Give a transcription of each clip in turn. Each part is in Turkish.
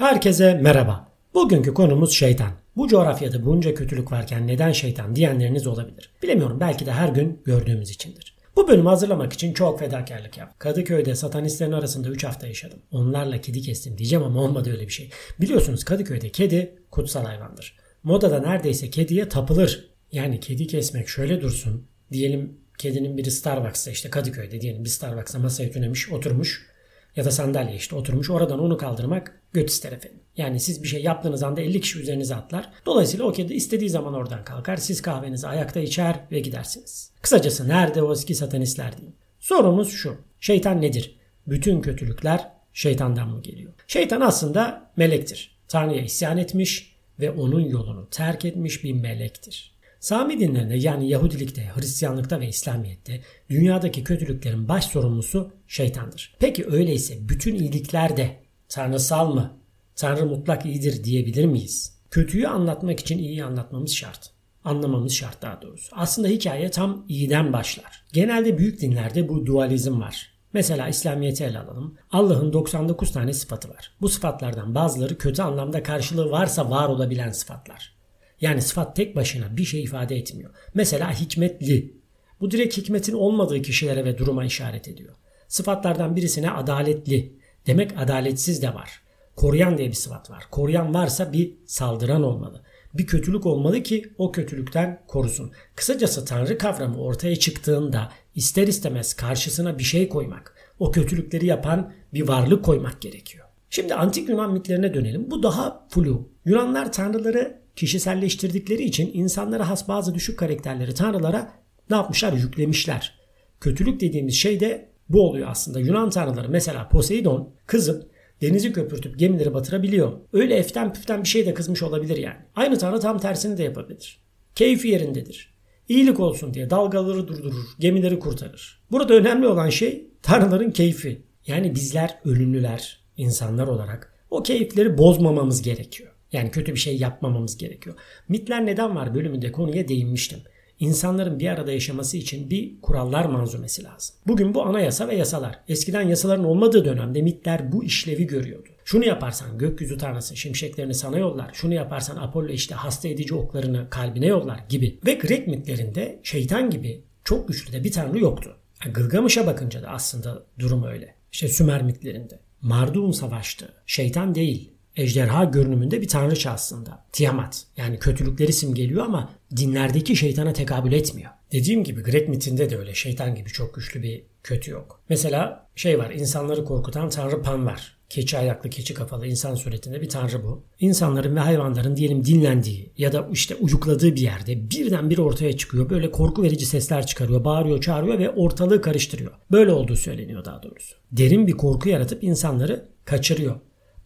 Herkese merhaba. Bugünkü konumuz şeytan. Bu coğrafyada bunca kötülük varken neden şeytan diyenleriniz olabilir. Bilemiyorum belki de her gün gördüğümüz içindir. Bu bölümü hazırlamak için çok fedakarlık yaptım. Kadıköy'de satanistlerin arasında 3 hafta yaşadım. Onlarla kedi kestim diyeceğim ama olmadı öyle bir şey. Biliyorsunuz Kadıköy'de kedi kutsal hayvandır. Modada neredeyse kediye tapılır. Yani kedi kesmek şöyle dursun. Diyelim kedinin biri Starbucks'ta işte Kadıköy'de diyelim bir Starbucks'ta masaya tünemiş oturmuş ya da sandalye işte oturmuş oradan onu kaldırmak göt ister efendim. Yani siz bir şey yaptığınız anda 50 kişi üzerinize atlar. Dolayısıyla o kedi istediği zaman oradan kalkar. Siz kahvenizi ayakta içer ve gidersiniz. Kısacası nerede o eski satanistler diyeyim. Sorumuz şu. Şeytan nedir? Bütün kötülükler şeytandan mı geliyor? Şeytan aslında melektir. Tanrı'ya isyan etmiş ve onun yolunu terk etmiş bir melektir. Sami dinlerinde yani Yahudilikte, Hristiyanlıkta ve İslamiyet'te dünyadaki kötülüklerin baş sorumlusu şeytandır. Peki öyleyse bütün iyilikler de tanrısal mı? Tanrı mutlak iyidir diyebilir miyiz? Kötüyü anlatmak için iyi anlatmamız şart. Anlamamız şart daha doğrusu. Aslında hikaye tam iyiden başlar. Genelde büyük dinlerde bu dualizm var. Mesela İslamiyet'i ele alalım. Allah'ın 99 tane sıfatı var. Bu sıfatlardan bazıları kötü anlamda karşılığı varsa var olabilen sıfatlar. Yani sıfat tek başına bir şey ifade etmiyor. Mesela hikmetli. Bu direkt hikmetin olmadığı kişilere ve duruma işaret ediyor. Sıfatlardan birisine adaletli. Demek adaletsiz de var. Koruyan diye bir sıfat var. Koruyan varsa bir saldıran olmalı. Bir kötülük olmalı ki o kötülükten korusun. Kısacası Tanrı kavramı ortaya çıktığında ister istemez karşısına bir şey koymak, o kötülükleri yapan bir varlık koymak gerekiyor. Şimdi antik Yunan mitlerine dönelim. Bu daha flu. Yunanlar tanrıları kişiselleştirdikleri için insanlara has bazı düşük karakterleri tanrılara ne yapmışlar? Yüklemişler. Kötülük dediğimiz şey de bu oluyor aslında. Yunan tanrıları mesela Poseidon kızıp denizi köpürtüp gemileri batırabiliyor. Öyle eften püften bir şey de kızmış olabilir yani. Aynı tanrı tam tersini de yapabilir. Keyfi yerindedir. İyilik olsun diye dalgaları durdurur, gemileri kurtarır. Burada önemli olan şey tanrıların keyfi. Yani bizler ölümlüler, insanlar olarak o keyifleri bozmamamız gerekiyor. Yani kötü bir şey yapmamamız gerekiyor. Mitler neden var bölümünde konuya değinmiştim. İnsanların bir arada yaşaması için bir kurallar manzumesi lazım. Bugün bu anayasa ve yasalar. Eskiden yasaların olmadığı dönemde mitler bu işlevi görüyordu. Şunu yaparsan gökyüzü tanrısı şimşeklerini sana yollar. Şunu yaparsan Apollo işte hasta edici oklarını kalbine yollar gibi. Ve Grek mitlerinde şeytan gibi çok güçlü de bir tanrı yoktu. Gılgamış'a bakınca da aslında durum öyle. İşte Sümer mitlerinde. Marduk savaştı. Şeytan değil ejderha görünümünde bir tanrıça aslında. Tiamat. Yani kötülükleri simgeliyor ama dinlerdeki şeytana tekabül etmiyor. Dediğim gibi Grek mitinde de öyle şeytan gibi çok güçlü bir kötü yok. Mesela şey var insanları korkutan tanrı Pan var. Keçi ayaklı, keçi kafalı insan suretinde bir tanrı bu. İnsanların ve hayvanların diyelim dinlendiği ya da işte uyukladığı bir yerde birden bir ortaya çıkıyor. Böyle korku verici sesler çıkarıyor, bağırıyor, çağırıyor ve ortalığı karıştırıyor. Böyle olduğu söyleniyor daha doğrusu. Derin bir korku yaratıp insanları kaçırıyor.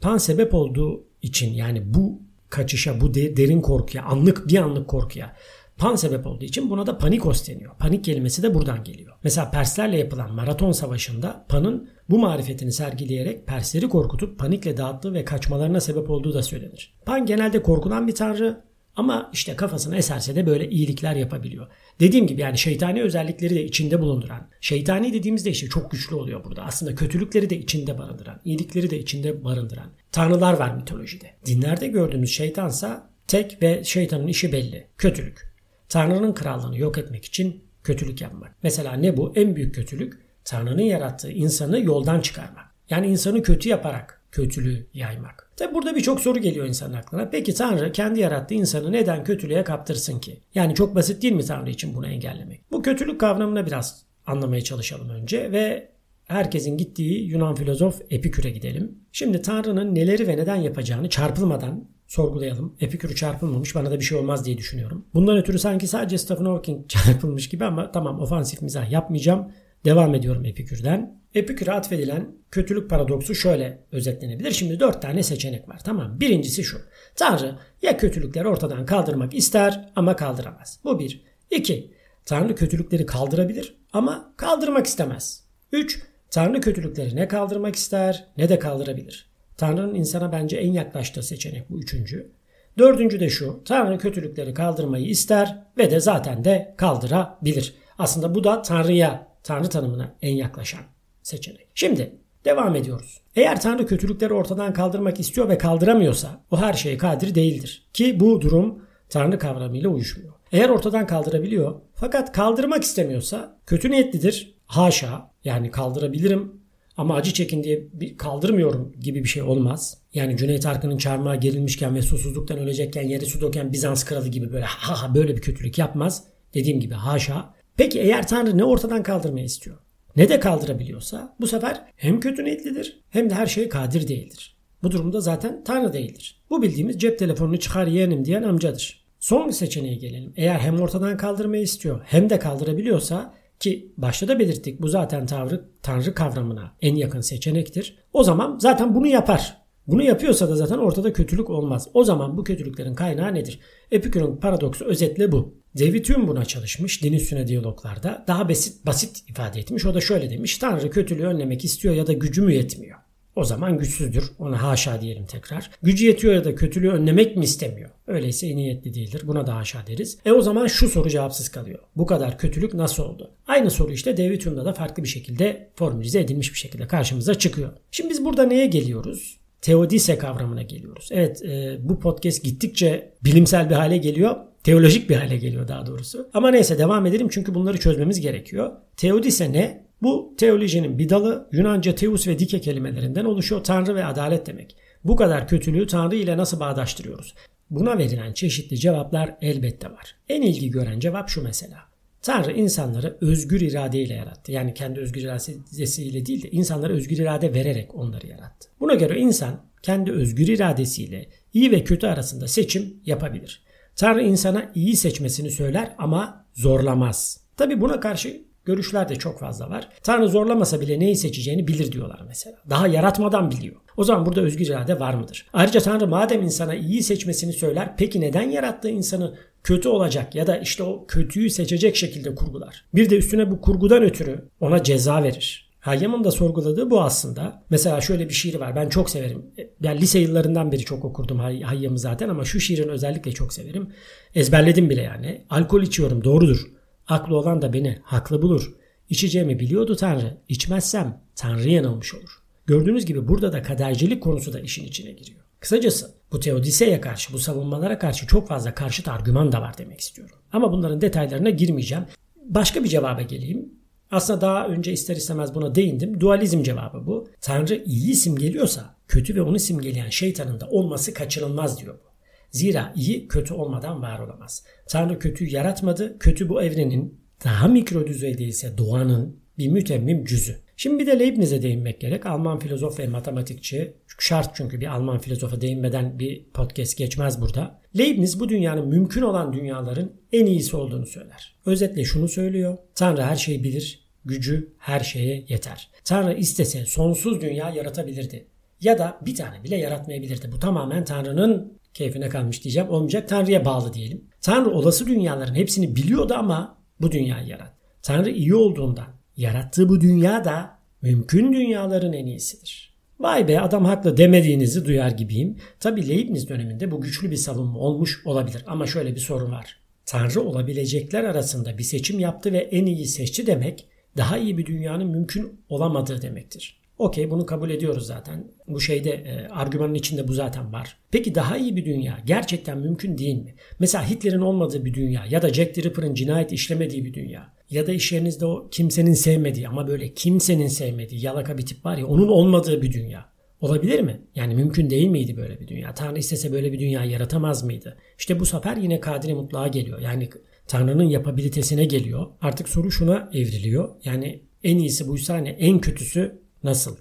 Pan sebep olduğu için yani bu kaçışa, bu derin korkuya, anlık bir anlık korkuya Pan sebep olduğu için buna da panikos deniyor. Panik kelimesi de buradan geliyor. Mesela Perslerle yapılan maraton savaşında Pan'ın bu marifetini sergileyerek Persleri korkutup panikle dağıttığı ve kaçmalarına sebep olduğu da söylenir. Pan genelde korkulan bir tanrı ama işte kafasına eserse de böyle iyilikler yapabiliyor. Dediğim gibi yani şeytani özellikleri de içinde bulunduran. Şeytani dediğimizde işte çok güçlü oluyor burada. Aslında kötülükleri de içinde barındıran, iyilikleri de içinde barındıran. Tanrılar var mitolojide. Dinlerde gördüğümüz şeytansa tek ve şeytanın işi belli. Kötülük. Tanrı'nın krallığını yok etmek için kötülük yapmak. Mesela ne bu? En büyük kötülük Tanrı'nın yarattığı insanı yoldan çıkarmak. Yani insanı kötü yaparak kötülüğü yaymak. Tabi burada birçok soru geliyor insanın aklına. Peki Tanrı kendi yarattığı insanı neden kötülüğe kaptırsın ki? Yani çok basit değil mi Tanrı için bunu engellemek? Bu kötülük kavramına biraz anlamaya çalışalım önce ve herkesin gittiği Yunan filozof Epikür'e gidelim. Şimdi Tanrı'nın neleri ve neden yapacağını çarpılmadan sorgulayalım. Epikür çarpılmamış bana da bir şey olmaz diye düşünüyorum. Bundan ötürü sanki sadece Stephen Hawking çarpılmış gibi ama tamam ofansif mizah yapmayacağım. Devam ediyorum Epikür'den. Epikür'e atfedilen kötülük paradoksu şöyle özetlenebilir. Şimdi dört tane seçenek var. Tamam Birincisi şu. Tanrı ya kötülükleri ortadan kaldırmak ister ama kaldıramaz. Bu bir. İki. Tanrı kötülükleri kaldırabilir ama kaldırmak istemez. Üç. Tanrı kötülükleri ne kaldırmak ister ne de kaldırabilir. Tanrı'nın insana bence en yaklaştığı seçenek bu üçüncü. Dördüncü de şu. Tanrı kötülükleri kaldırmayı ister ve de zaten de kaldırabilir. Aslında bu da Tanrı'ya Tanrı tanımına en yaklaşan seçenek. Şimdi Devam ediyoruz. Eğer Tanrı kötülükleri ortadan kaldırmak istiyor ve kaldıramıyorsa o her şeye kadir değildir. Ki bu durum Tanrı kavramıyla uyuşmuyor. Eğer ortadan kaldırabiliyor fakat kaldırmak istemiyorsa kötü niyetlidir. Haşa yani kaldırabilirim ama acı çekin diye bir kaldırmıyorum gibi bir şey olmaz. Yani Cüneyt Arkın'ın çarmıha gerilmişken ve susuzluktan ölecekken yeri su döken Bizans kralı gibi böyle ha ha böyle bir kötülük yapmaz. Dediğim gibi haşa. Peki eğer Tanrı ne ortadan kaldırmayı istiyor ne de kaldırabiliyorsa bu sefer hem kötü niyetlidir hem de her şeye kadir değildir. Bu durumda zaten Tanrı değildir. Bu bildiğimiz cep telefonunu çıkar yeğenim diyen amcadır. Son bir seçeneğe gelelim. Eğer hem ortadan kaldırmayı istiyor hem de kaldırabiliyorsa ki başta da belirttik bu zaten tavrı, Tanrı kavramına en yakın seçenektir. O zaman zaten bunu yapar. Bunu yapıyorsa da zaten ortada kötülük olmaz. O zaman bu kötülüklerin kaynağı nedir? Epikür'ün paradoksu özetle bu. David Hume buna çalışmış din üstüne diyaloglarda. Daha basit, basit ifade etmiş. O da şöyle demiş. Tanrı kötülüğü önlemek istiyor ya da gücü mü yetmiyor? O zaman güçsüzdür. Ona haşa diyelim tekrar. Gücü yetiyor ya da kötülüğü önlemek mi istemiyor? Öyleyse iyi niyetli değildir. Buna da haşa deriz. E o zaman şu soru cevapsız kalıyor. Bu kadar kötülük nasıl oldu? Aynı soru işte David Hume'da da farklı bir şekilde formülize edilmiş bir şekilde karşımıza çıkıyor. Şimdi biz burada neye geliyoruz? Teodise kavramına geliyoruz. Evet e, bu podcast gittikçe bilimsel bir hale geliyor. Teolojik bir hale geliyor daha doğrusu. Ama neyse devam edelim çünkü bunları çözmemiz gerekiyor. Teodise ne? Bu teolojinin bir dalı Yunanca teus ve dike kelimelerinden oluşuyor. Tanrı ve adalet demek. Bu kadar kötülüğü Tanrı ile nasıl bağdaştırıyoruz? Buna verilen çeşitli cevaplar elbette var. En ilgi gören cevap şu mesela. Tanrı insanları özgür iradeyle yarattı. Yani kendi özgür iradesiyle değil de insanlara özgür irade vererek onları yarattı. Buna göre insan kendi özgür iradesiyle iyi ve kötü arasında seçim yapabilir. Tanrı insana iyi seçmesini söyler ama zorlamaz. Tabi buna karşı görüşler de çok fazla var. Tanrı zorlamasa bile neyi seçeceğini bilir diyorlar mesela. Daha yaratmadan biliyor. O zaman burada özgür irade var mıdır? Ayrıca Tanrı madem insana iyi seçmesini söyler peki neden yarattığı insanı kötü olacak ya da işte o kötüyü seçecek şekilde kurgular? Bir de üstüne bu kurgudan ötürü ona ceza verir. Hayyam'ın da sorguladığı bu aslında. Mesela şöyle bir şiir var. Ben çok severim. Yani lise yıllarından beri çok okurdum Hayyam'ı zaten ama şu şiirin özellikle çok severim. Ezberledim bile yani. Alkol içiyorum doğrudur. Aklı olan da beni haklı bulur. İçeceğimi biliyordu Tanrı. İçmezsem Tanrı yanılmış olur. Gördüğünüz gibi burada da kadercilik konusu da işin içine giriyor. Kısacası bu Teodise'ye karşı, bu savunmalara karşı çok fazla karşıt argüman da var demek istiyorum. Ama bunların detaylarına girmeyeceğim. Başka bir cevaba geleyim. Aslında daha önce ister istemez buna değindim. Dualizm cevabı bu. Tanrı iyi simgeliyorsa kötü ve onu simgeleyen şeytanın da olması kaçınılmaz diyor bu. Zira iyi kötü olmadan var olamaz. Tanrı kötüyü yaratmadı. Kötü bu evrenin daha mikro düzeyde ise doğanın bir mütemmim cüzü. Şimdi bir de Leibniz'e değinmek gerek. Alman filozof ve matematikçi. Şart çünkü bir Alman filozofa değinmeden bir podcast geçmez burada. Leibniz bu dünyanın mümkün olan dünyaların en iyisi olduğunu söyler. Özetle şunu söylüyor. Tanrı her şeyi bilir. Gücü her şeye yeter. Tanrı istese sonsuz dünya yaratabilirdi. Ya da bir tane bile yaratmayabilirdi. Bu tamamen Tanrı'nın keyfine kalmış diyeceğim. Olmayacak Tanrı'ya bağlı diyelim. Tanrı olası dünyaların hepsini biliyordu ama bu dünyayı yarattı. Tanrı iyi olduğundan yarattığı bu dünya da mümkün dünyaların en iyisidir. Vay be adam haklı demediğinizi duyar gibiyim. Tabi Leibniz döneminde bu güçlü bir savunma olmuş olabilir ama şöyle bir sorun var. Tanrı olabilecekler arasında bir seçim yaptı ve en iyi seçti demek daha iyi bir dünyanın mümkün olamadığı demektir. Okey bunu kabul ediyoruz zaten. Bu şeyde e, argümanın içinde bu zaten var. Peki daha iyi bir dünya gerçekten mümkün değil mi? Mesela Hitler'in olmadığı bir dünya ya da Jack the Ripper'ın cinayet işlemediği bir dünya ya da iş yerinizde o kimsenin sevmediği ama böyle kimsenin sevmediği yalaka bir tip var ya onun olmadığı bir dünya. Olabilir mi? Yani mümkün değil miydi böyle bir dünya? Tanrı istese böyle bir dünya yaratamaz mıydı? İşte bu sefer yine kadiri mutluğa geliyor. Yani Tanrı'nın yapabilitesine geliyor. Artık soru şuna evriliyor. Yani en iyisi buysa hani en kötüsü nasıl?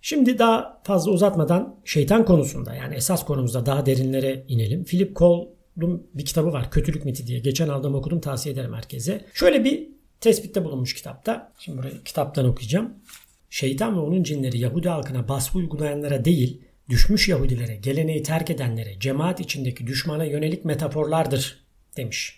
Şimdi daha fazla uzatmadan şeytan konusunda yani esas konumuzda daha derinlere inelim. Philip Cole'un bir kitabı var Kötülük Miti diye. Geçen aldığım okudum tavsiye ederim herkese. Şöyle bir tespitte bulunmuş kitapta. Şimdi burayı kitaptan okuyacağım. Şeytan ve onun cinleri Yahudi halkına baskı uygulayanlara değil, düşmüş Yahudilere, geleneği terk edenlere, cemaat içindeki düşmana yönelik metaforlardır demiş.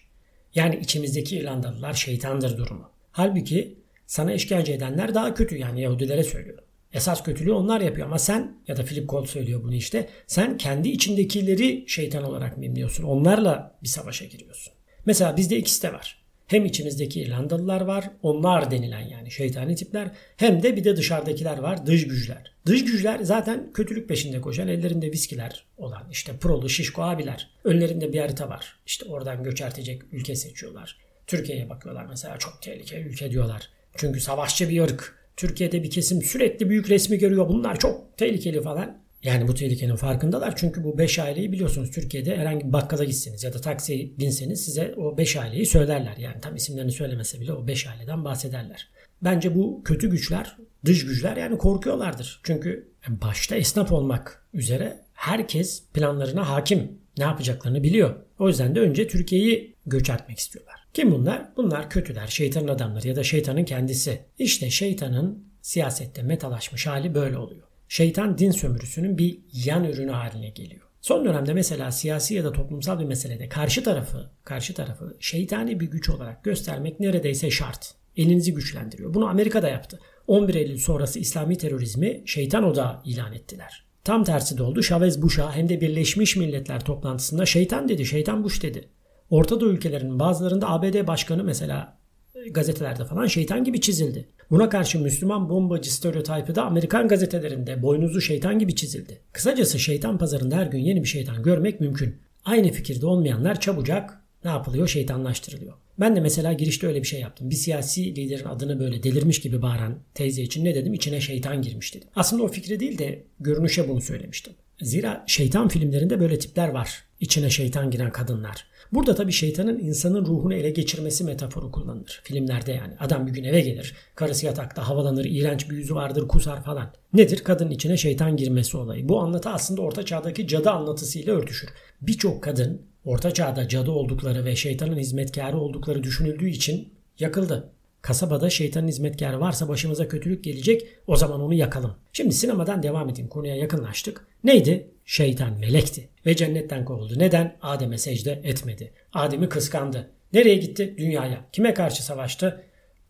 Yani içimizdeki İrlandalılar şeytandır durumu. Halbuki sana işkence edenler daha kötü yani Yahudilere söylüyor. Esas kötülüğü onlar yapıyor ama sen ya da Philip Cole söylüyor bunu işte. Sen kendi içindekileri şeytan olarak mimliyorsun. Onlarla bir savaşa giriyorsun. Mesela bizde ikisi de var. Hem içimizdeki İrlandalılar var, onlar denilen yani şeytani tipler. Hem de bir de dışarıdakiler var, dış güçler. Dış güçler zaten kötülük peşinde koşan, ellerinde viskiler olan işte prolu, şişko abiler. Önlerinde bir harita var. İşte oradan göçertecek ülke seçiyorlar. Türkiye'ye bakıyorlar mesela çok tehlikeli ülke diyorlar. Çünkü savaşçı bir ırk. Türkiye'de bir kesim sürekli büyük resmi görüyor. Bunlar çok tehlikeli falan. Yani bu tehlikenin farkındalar. Çünkü bu 5 aileyi biliyorsunuz Türkiye'de herhangi bir bakkala gitseniz ya da taksiye binseniz size o 5 aileyi söylerler. Yani tam isimlerini söylemese bile o 5 aileden bahsederler. Bence bu kötü güçler, dış güçler yani korkuyorlardır. Çünkü başta esnaf olmak üzere herkes planlarına hakim. Ne yapacaklarını biliyor. O yüzden de önce Türkiye'yi göç etmek istiyorlar. Kim bunlar? Bunlar kötüler, şeytanın adamları ya da şeytanın kendisi. İşte şeytanın siyasette metalaşmış hali böyle oluyor. Şeytan din sömürüsünün bir yan ürünü haline geliyor. Son dönemde mesela siyasi ya da toplumsal bir meselede karşı tarafı, karşı tarafı şeytani bir güç olarak göstermek neredeyse şart. Elinizi güçlendiriyor. Bunu Amerika'da yaptı. 11 Eylül sonrası İslami terörizmi şeytan odağı ilan ettiler. Tam tersi de oldu. Chavez Bush'a hem de Birleşmiş Milletler toplantısında şeytan dedi, şeytan Bush dedi. Orta Doğu ülkelerinin bazılarında ABD başkanı mesela gazetelerde falan şeytan gibi çizildi. Buna karşı Müslüman bombacı stereotipi de Amerikan gazetelerinde boynuzu şeytan gibi çizildi. Kısacası şeytan pazarında her gün yeni bir şeytan görmek mümkün. Aynı fikirde olmayanlar çabucak ne yapılıyor? Şeytanlaştırılıyor. Ben de mesela girişte öyle bir şey yaptım. Bir siyasi liderin adını böyle delirmiş gibi bağıran teyze için ne dedim? İçine şeytan girmiş dedim. Aslında o fikri değil de görünüşe bunu söylemiştim. Zira şeytan filmlerinde böyle tipler var. İçine şeytan giren kadınlar. Burada tabii şeytanın insanın ruhunu ele geçirmesi metaforu kullanılır. Filmlerde yani. Adam bir gün eve gelir. Karısı yatakta havalanır. iğrenç bir yüzü vardır. Kusar falan. Nedir? Kadının içine şeytan girmesi olayı. Bu anlatı aslında orta çağdaki cadı anlatısıyla örtüşür. Birçok kadın orta çağda cadı oldukları ve şeytanın hizmetkarı oldukları düşünüldüğü için yakıldı. Kasabada şeytanın hizmetkarı varsa başımıza kötülük gelecek o zaman onu yakalım. Şimdi sinemadan devam edeyim konuya yakınlaştık. Neydi? Şeytan melekti ve cennetten kovuldu. Neden? Adem'e secde etmedi. Adem'i kıskandı. Nereye gitti? Dünyaya. Kime karşı savaştı?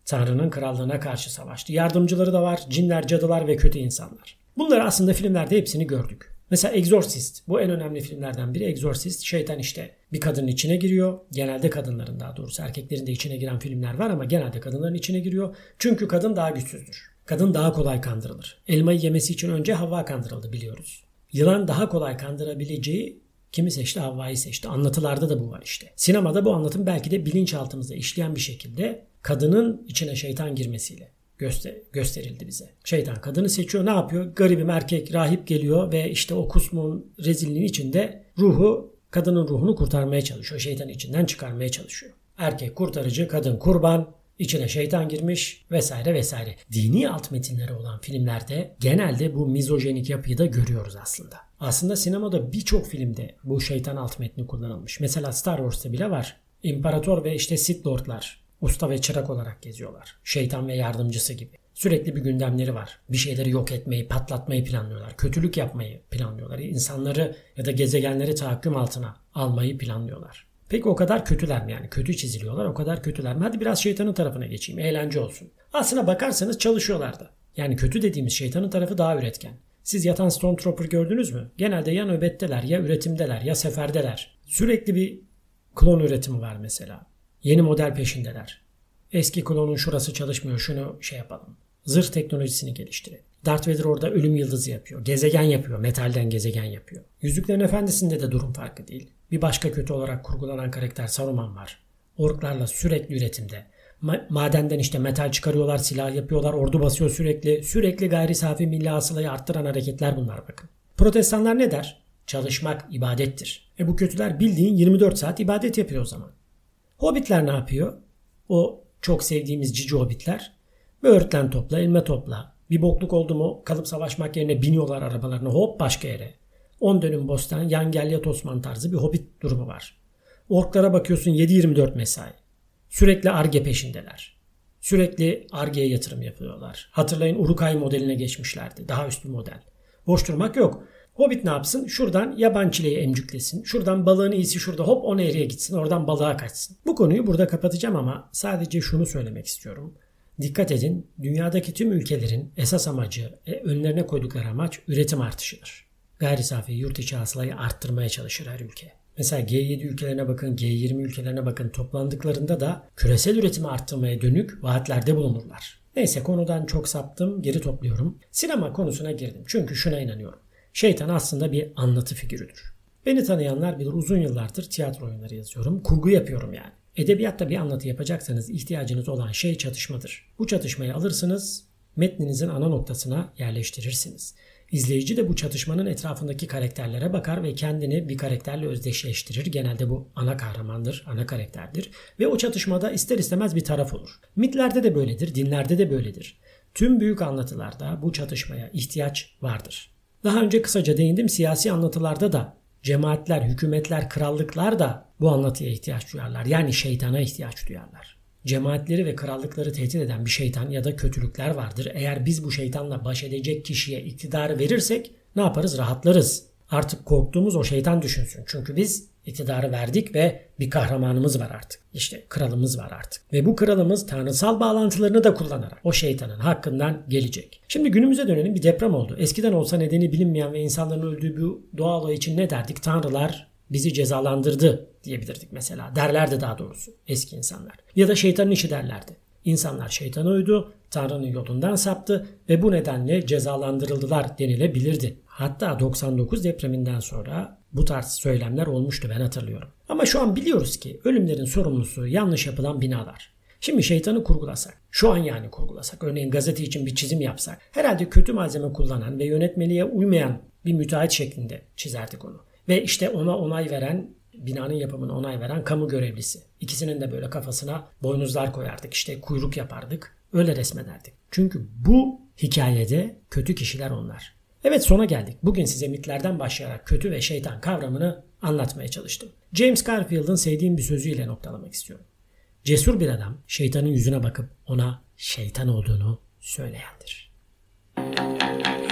Tanrı'nın krallığına karşı savaştı. Yardımcıları da var. Cinler, cadılar ve kötü insanlar. Bunları aslında filmlerde hepsini gördük. Mesela Exorcist. Bu en önemli filmlerden biri. Exorcist. Şeytan işte bir kadının içine giriyor. Genelde kadınların daha doğrusu erkeklerin de içine giren filmler var ama genelde kadınların içine giriyor. Çünkü kadın daha güçsüzdür. Kadın daha kolay kandırılır. Elmayı yemesi için önce Havva kandırıldı biliyoruz. Yılan daha kolay kandırabileceği kimi seçti? Havva'yı seçti. Anlatılarda da bu var işte. Sinemada bu anlatım belki de bilinçaltımızda işleyen bir şekilde kadının içine şeytan girmesiyle göster gösterildi bize. Şeytan kadını seçiyor. Ne yapıyor? Garibim erkek rahip geliyor ve işte o kusmun rezilliğin içinde ruhu kadının ruhunu kurtarmaya çalışıyor. Şeytan içinden çıkarmaya çalışıyor. Erkek kurtarıcı, kadın kurban, içine şeytan girmiş vesaire vesaire. Dini alt metinleri olan filmlerde genelde bu mizojenik yapıyı da görüyoruz aslında. Aslında sinemada birçok filmde bu şeytan alt metni kullanılmış. Mesela Star Wars'ta bile var. İmparator ve işte Sith Lordlar usta ve çırak olarak geziyorlar. Şeytan ve yardımcısı gibi. Sürekli bir gündemleri var. Bir şeyleri yok etmeyi, patlatmayı planlıyorlar. Kötülük yapmayı planlıyorlar. İnsanları ya da gezegenleri tahakküm altına almayı planlıyorlar. Peki o kadar kötüler mi yani? Kötü çiziliyorlar o kadar kötüler mi? Hadi biraz şeytanın tarafına geçeyim. Eğlence olsun. Aslına bakarsanız çalışıyorlar da. Yani kötü dediğimiz şeytanın tarafı daha üretken. Siz yatan Stormtrooper gördünüz mü? Genelde ya nöbetteler ya üretimdeler ya seferdeler. Sürekli bir klon üretimi var mesela. Yeni model peşindeler. Eski klonun şurası çalışmıyor şunu şey yapalım. Zırh teknolojisini geliştirelim. Darth Vader orada ölüm yıldızı yapıyor. Gezegen yapıyor. Metalden gezegen yapıyor. Yüzüklerin Efendisi'nde de durum farkı değil. Bir başka kötü olarak kurgulanan karakter Saruman var. Orklarla sürekli üretimde. Ma- madenden işte metal çıkarıyorlar, silah yapıyorlar, ordu basıyor sürekli. Sürekli gayri safi milli hasılayı arttıran hareketler bunlar bakın. Protestanlar ne der? Çalışmak ibadettir. E bu kötüler bildiğin 24 saat ibadet yapıyor o zaman. Hobbitler ne yapıyor? O çok sevdiğimiz cici hobbitler. Böğürtlen topla, elma topla. Bir bokluk oldu mu kalıp savaşmak yerine biniyorlar arabalarına hop başka yere. 10 dönüm bostan yan gel Osman tarzı bir hobbit durumu var. Orklara bakıyorsun 7-24 mesai. Sürekli arge peşindeler. Sürekli argeye yatırım yapıyorlar. Hatırlayın Urukay modeline geçmişlerdi. Daha üst bir model. Boş durmak yok. Hobbit ne yapsın? Şuradan yaban çileği emcüklesin. Şuradan balığın iyisi şurada hop o nehriye gitsin. Oradan balığa kaçsın. Bu konuyu burada kapatacağım ama sadece şunu söylemek istiyorum. Dikkat edin dünyadaki tüm ülkelerin esas amacı e, önlerine koydukları amaç üretim artışıdır. Gayri safi yurt içi hasılayı arttırmaya çalışır her ülke. Mesela G7 ülkelerine bakın, G20 ülkelerine bakın toplandıklarında da küresel üretimi arttırmaya dönük vaatlerde bulunurlar. Neyse konudan çok saptım, geri topluyorum. Sinema konusuna girdim çünkü şuna inanıyorum. Şeytan aslında bir anlatı figürüdür. Beni tanıyanlar bilir uzun yıllardır tiyatro oyunları yazıyorum. Kurgu yapıyorum yani. Edebiyatta bir anlatı yapacaksanız ihtiyacınız olan şey çatışmadır. Bu çatışmayı alırsınız, metninizin ana noktasına yerleştirirsiniz. İzleyici de bu çatışmanın etrafındaki karakterlere bakar ve kendini bir karakterle özdeşleştirir. Genelde bu ana kahramandır, ana karakterdir. Ve o çatışmada ister istemez bir taraf olur. Mitlerde de böyledir, dinlerde de böyledir. Tüm büyük anlatılarda bu çatışmaya ihtiyaç vardır. Daha önce kısaca değindim siyasi anlatılarda da cemaatler, hükümetler, krallıklar da bu anlatıya ihtiyaç duyarlar. Yani şeytana ihtiyaç duyarlar. Cemaatleri ve krallıkları tehdit eden bir şeytan ya da kötülükler vardır. Eğer biz bu şeytanla baş edecek kişiye iktidarı verirsek ne yaparız? Rahatlarız. Artık korktuğumuz o şeytan düşünsün. Çünkü biz iktidarı verdik ve bir kahramanımız var artık. İşte kralımız var artık. Ve bu kralımız tanrısal bağlantılarını da kullanarak o şeytanın hakkından gelecek. Şimdi günümüze dönelim bir deprem oldu. Eskiden olsa nedeni bilinmeyen ve insanların öldüğü bu doğa olayı için ne derdik? Tanrılar bizi cezalandırdı diyebilirdik mesela. Derlerdi daha doğrusu eski insanlar. Ya da şeytanın işi derlerdi. İnsanlar şeytana uydu, Tanrı'nın yolundan saptı ve bu nedenle cezalandırıldılar denilebilirdi. Hatta 99 depreminden sonra bu tarz söylemler olmuştu ben hatırlıyorum. Ama şu an biliyoruz ki ölümlerin sorumlusu yanlış yapılan binalar. Şimdi şeytanı kurgulasak, şu an yani kurgulasak, örneğin gazete için bir çizim yapsak, herhalde kötü malzeme kullanan ve yönetmeliğe uymayan bir müteahhit şeklinde çizerdik onu. Ve işte ona onay veren binanın yapımına onay veren kamu görevlisi. İkisinin de böyle kafasına boynuzlar koyardık. işte kuyruk yapardık. Öyle resmederdik. Çünkü bu hikayede kötü kişiler onlar. Evet sona geldik. Bugün size mitlerden başlayarak kötü ve şeytan kavramını anlatmaya çalıştım. James Garfield'ın sevdiğim bir sözüyle noktalamak istiyorum. Cesur bir adam şeytanın yüzüne bakıp ona şeytan olduğunu söyleyendir.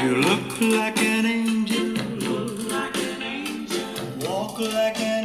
You look like an like an